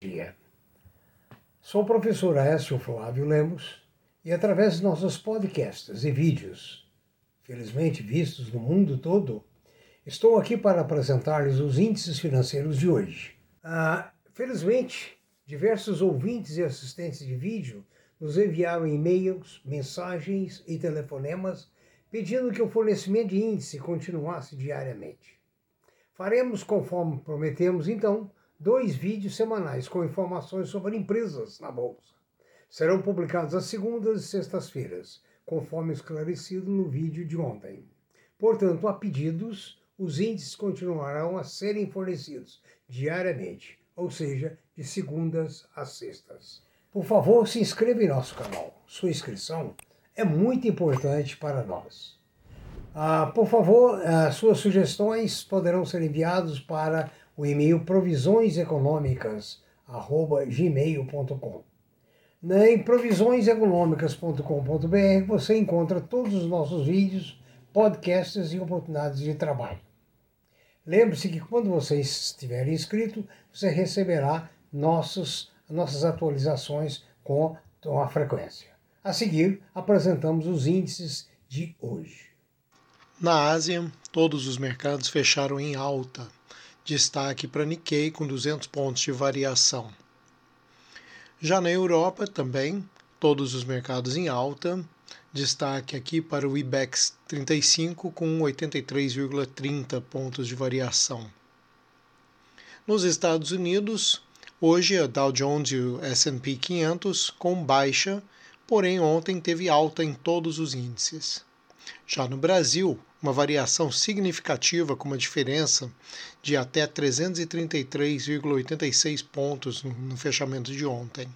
dia. Sou o professor Aécio Flávio Lemos e através de nossos podcasts e vídeos, felizmente vistos no mundo todo, estou aqui para apresentar-lhes os índices financeiros de hoje. Ah, felizmente, diversos ouvintes e assistentes de vídeo nos enviaram e-mails, mensagens e telefonemas pedindo que o fornecimento de índice continuasse diariamente. Faremos conforme prometemos, então, dois vídeos semanais com informações sobre empresas na Bolsa. Serão publicados às segundas e sextas-feiras, conforme esclarecido no vídeo de ontem. Portanto, a pedidos, os índices continuarão a serem fornecidos diariamente, ou seja, de segundas a sextas. Por favor, se inscreva em nosso canal. Sua inscrição é muito importante para nós. Ah, por favor, ah, suas sugestões poderão ser enviadas para o e-mail provisioneseconômicas@gmail.com. Em provisioneseconômicas.com.br você encontra todos os nossos vídeos, podcasts e oportunidades de trabalho. Lembre-se que quando você estiver inscrito, você receberá nossos, nossas atualizações com a frequência. A seguir, apresentamos os índices de hoje. Na Ásia, todos os mercados fecharam em alta. Destaque para Nikkei com 200 pontos de variação. Já na Europa também, todos os mercados em alta. Destaque aqui para o IBEX 35 com 83,30 pontos de variação. Nos Estados Unidos, hoje a Dow Jones e o S&P 500 com baixa porém ontem teve alta em todos os índices. Já no Brasil, uma variação significativa com uma diferença de até 333,86 pontos no fechamento de ontem.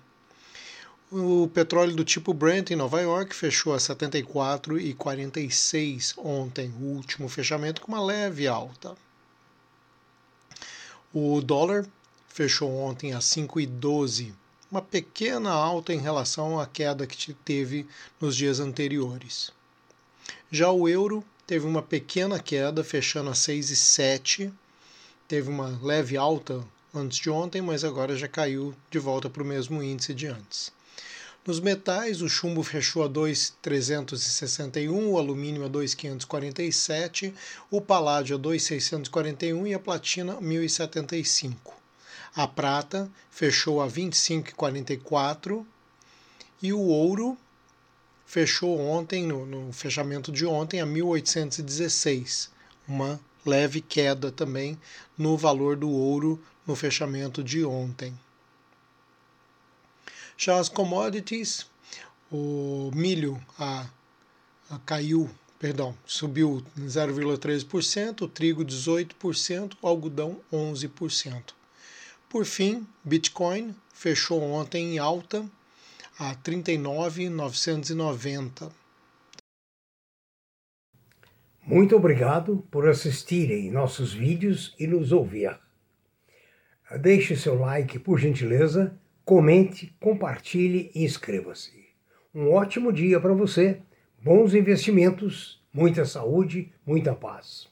O petróleo do tipo Brent em Nova York fechou a 74,46 ontem, o último fechamento com uma leve alta. O dólar fechou ontem a 5,12 uma pequena alta em relação à queda que teve nos dias anteriores. Já o euro teve uma pequena queda, fechando a 6,7. Teve uma leve alta antes de ontem, mas agora já caiu de volta para o mesmo índice de antes. Nos metais, o chumbo fechou a 2,361, o alumínio a 2,547, o paládio a 2,641 e a platina 1.075. A prata fechou a 25,44 e o ouro fechou ontem, no, no fechamento de ontem, a 1816. Uma leve queda também no valor do ouro no fechamento de ontem. Já as commodities, o milho a, a caiu, perdão, subiu 0,3%, o trigo 18%, o algodão 11%. Por fim, Bitcoin fechou ontem em alta a 39.990. Muito obrigado por assistirem nossos vídeos e nos ouvir. Deixe seu like, por gentileza, comente, compartilhe e inscreva-se. Um ótimo dia para você, bons investimentos, muita saúde, muita paz.